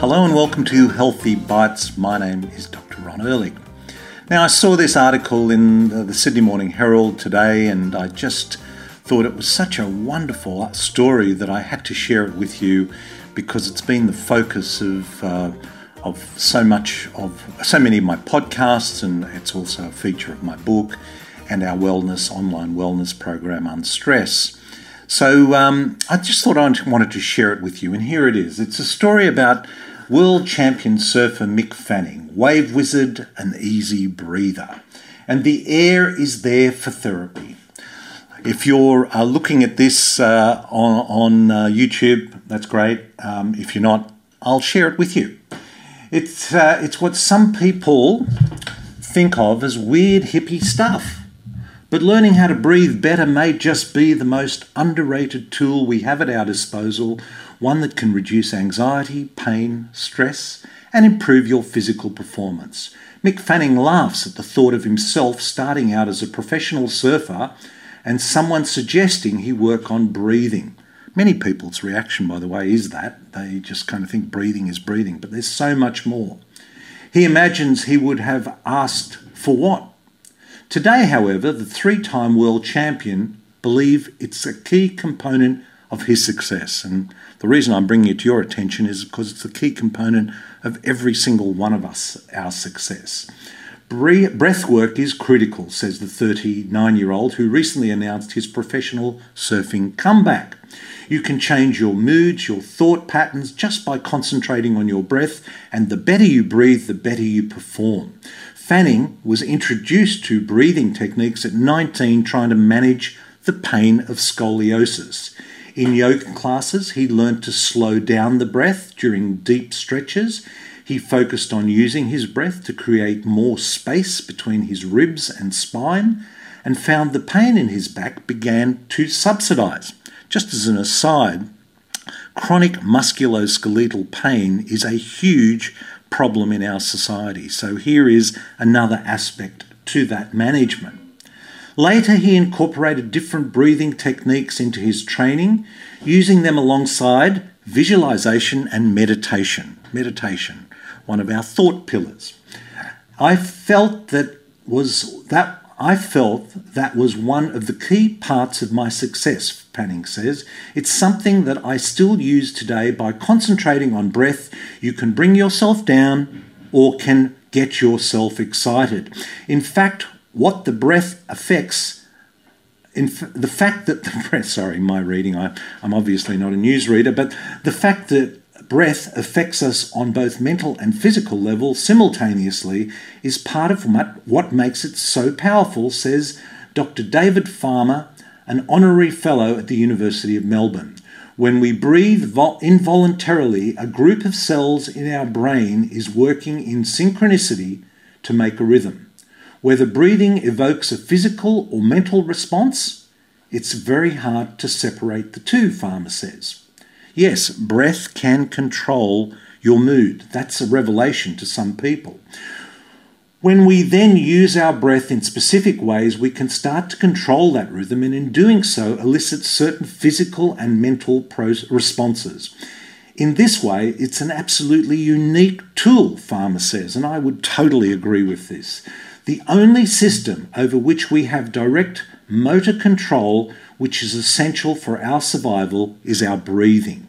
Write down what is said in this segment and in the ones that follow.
Hello and welcome to Healthy Bites. My name is Dr. Ron Ehrlich. Now, I saw this article in the Sydney Morning Herald today and I just thought it was such a wonderful story that I had to share it with you because it's been the focus of. Uh, of so much of so many of my podcasts, and it's also a feature of my book and our wellness online wellness program Unstress. So um, I just thought I wanted to share it with you, and here it is. It's a story about world champion surfer Mick Fanning, wave wizard, and easy breather, and the air is there for therapy. If you're uh, looking at this uh, on, on uh, YouTube, that's great. Um, if you're not, I'll share it with you. It's, uh, it's what some people think of as weird hippie stuff. But learning how to breathe better may just be the most underrated tool we have at our disposal, one that can reduce anxiety, pain, stress, and improve your physical performance. Mick Fanning laughs at the thought of himself starting out as a professional surfer and someone suggesting he work on breathing. Many people's reaction, by the way, is that. They just kind of think breathing is breathing, but there's so much more. He imagines he would have asked for what? Today, however, the three time world champion believe it's a key component of his success. And the reason I'm bringing it to your attention is because it's a key component of every single one of us, our success. Breath work is critical, says the 39 year old who recently announced his professional surfing comeback. You can change your moods, your thought patterns just by concentrating on your breath, and the better you breathe, the better you perform. Fanning was introduced to breathing techniques at 19, trying to manage the pain of scoliosis. In yoga classes, he learned to slow down the breath during deep stretches. He focused on using his breath to create more space between his ribs and spine and found the pain in his back began to subside. Just as an aside, chronic musculoskeletal pain is a huge problem in our society. So here is another aspect to that management. Later, he incorporated different breathing techniques into his training, using them alongside visualization and meditation. Meditation, one of our thought pillars. I felt that was that I felt that was one of the key parts of my success, Fanning says. It's something that I still use today by concentrating on breath. You can bring yourself down or can get yourself excited. In fact, what the breath affects in f- the fact that the breath, sorry, my reading, I, I'm obviously not a newsreader, but the fact that breath affects us on both mental and physical level simultaneously is part of what makes it so powerful, says Dr. David Farmer, an honorary fellow at the University of Melbourne. When we breathe involuntarily, a group of cells in our brain is working in synchronicity to make a rhythm. Whether breathing evokes a physical or mental response, it's very hard to separate the two, Farmer says. Yes, breath can control your mood. That's a revelation to some people. When we then use our breath in specific ways, we can start to control that rhythm and in doing so elicit certain physical and mental responses. In this way, it's an absolutely unique tool, Farmer says, and I would totally agree with this. The only system over which we have direct motor control, which is essential for our survival, is our breathing.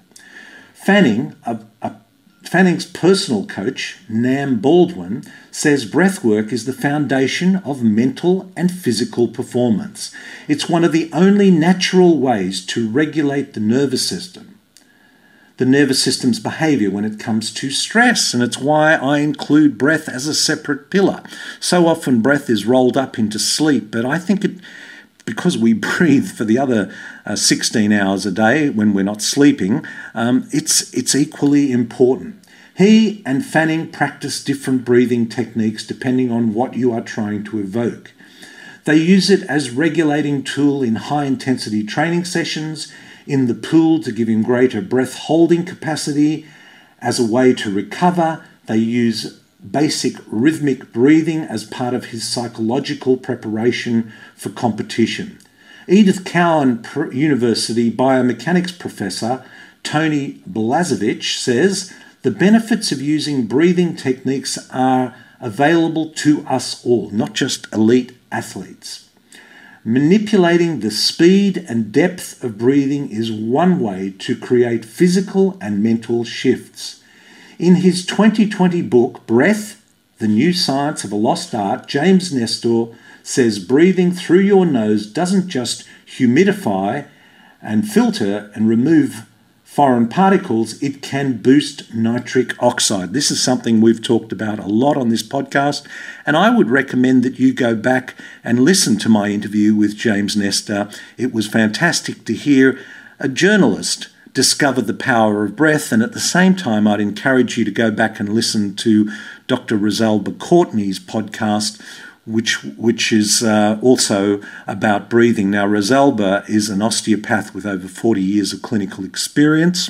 Fanning, a, a, Fanning's personal coach, Nam Baldwin, says breathwork is the foundation of mental and physical performance. It's one of the only natural ways to regulate the nervous system, the nervous system's behavior when it comes to stress, and it's why I include breath as a separate pillar. So often, breath is rolled up into sleep, but I think it because we breathe for the other uh, 16 hours a day when we're not sleeping, um, it's, it's equally important. He and Fanning practice different breathing techniques depending on what you are trying to evoke. They use it as regulating tool in high intensity training sessions, in the pool to give him greater breath holding capacity, as a way to recover. They use basic rhythmic breathing as part of his psychological preparation for competition. Edith Cowan University biomechanics professor Tony Blazevich says the benefits of using breathing techniques are available to us all, not just elite athletes. Manipulating the speed and depth of breathing is one way to create physical and mental shifts. In his 2020 book, Breath The New Science of a Lost Art, James Nestor says breathing through your nose doesn't just humidify and filter and remove foreign particles, it can boost nitric oxide. This is something we've talked about a lot on this podcast, and I would recommend that you go back and listen to my interview with James Nestor. It was fantastic to hear a journalist discover the power of breath, and at the same time, I'd encourage you to go back and listen to Dr. Rosalba Courtney's podcast which which is uh, also about breathing. Now, Rosalba is an osteopath with over 40 years of clinical experience,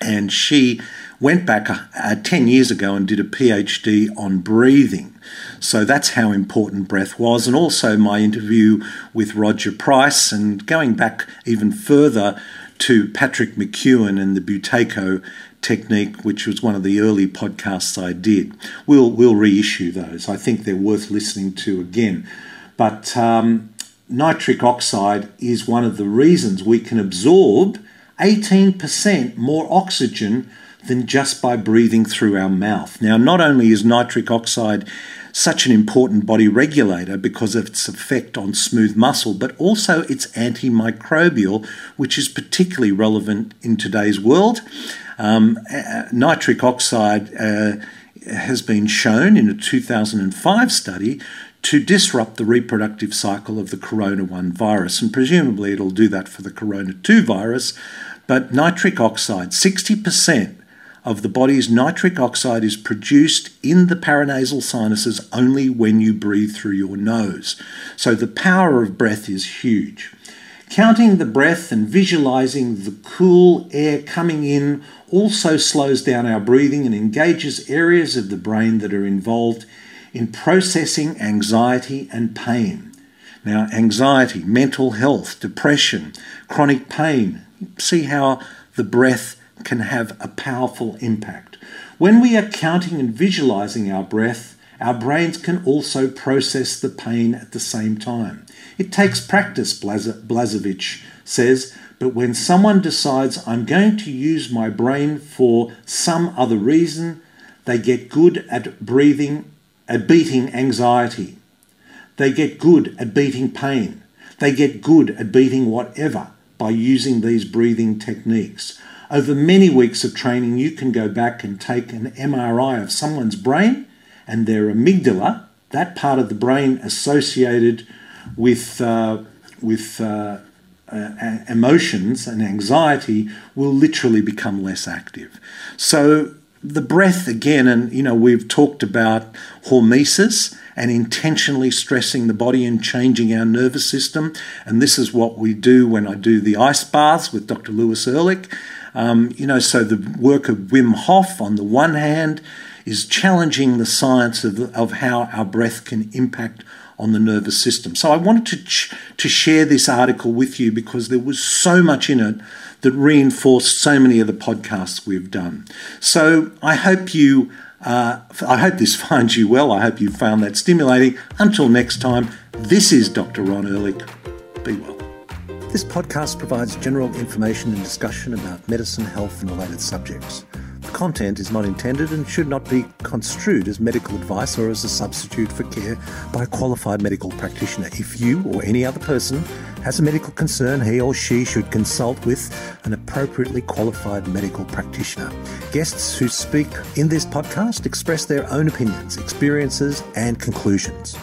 and she went back uh, 10 years ago and did a PhD on breathing. So that's how important breath was, and also my interview with Roger Price, and going back even further to Patrick McKeown and the Buteyko technique, which was one of the early podcasts I did. We'll we'll reissue those. I think they're worth listening to again. But um, nitric oxide is one of the reasons we can absorb 18% more oxygen than just by breathing through our mouth. Now, not only is nitric oxide such an important body regulator because of its effect on smooth muscle, but also it's antimicrobial, which is particularly relevant in today's world. Um, nitric oxide uh, has been shown in a 2005 study to disrupt the reproductive cycle of the corona 1 virus, and presumably it'll do that for the corona 2 virus. But nitric oxide, 60% of the body's nitric oxide is produced in the paranasal sinuses only when you breathe through your nose. So the power of breath is huge. Counting the breath and visualizing the cool air coming in also slows down our breathing and engages areas of the brain that are involved in processing anxiety and pain. Now, anxiety, mental health, depression, chronic pain, see how the breath can have a powerful impact. When we are counting and visualizing our breath, our brains can also process the pain at the same time. It takes practice, Blazevich says, but when someone decides, I'm going to use my brain for some other reason, they get good at breathing, at beating anxiety. They get good at beating pain. They get good at beating whatever by using these breathing techniques. Over many weeks of training, you can go back and take an MRI of someone's brain and their amygdala, that part of the brain associated with, uh, with uh, uh, emotions and anxiety will literally become less active. So the breath again, and you know, we've talked about hormesis and intentionally stressing the body and changing our nervous system. And this is what we do when I do the ice baths with Dr. Lewis Ehrlich. Um, you know, so the work of Wim Hof on the one hand is challenging the science of, of how our breath can impact on the nervous system. So I wanted to, ch- to share this article with you because there was so much in it that reinforced so many of the podcasts we've done. So I hope you. Uh, I hope this finds you well. I hope you found that stimulating. Until next time, this is Dr. Ron Ehrlich. Be well. This podcast provides general information and discussion about medicine, health, and related subjects The content is not intended and should not be construed as medical advice or as a substitute for care by a qualified medical practitioner. If you or any other person has a medical concern, he or she should consult with an appropriately qualified medical practitioner. Guests who speak in this podcast express their own opinions, experiences, and conclusions.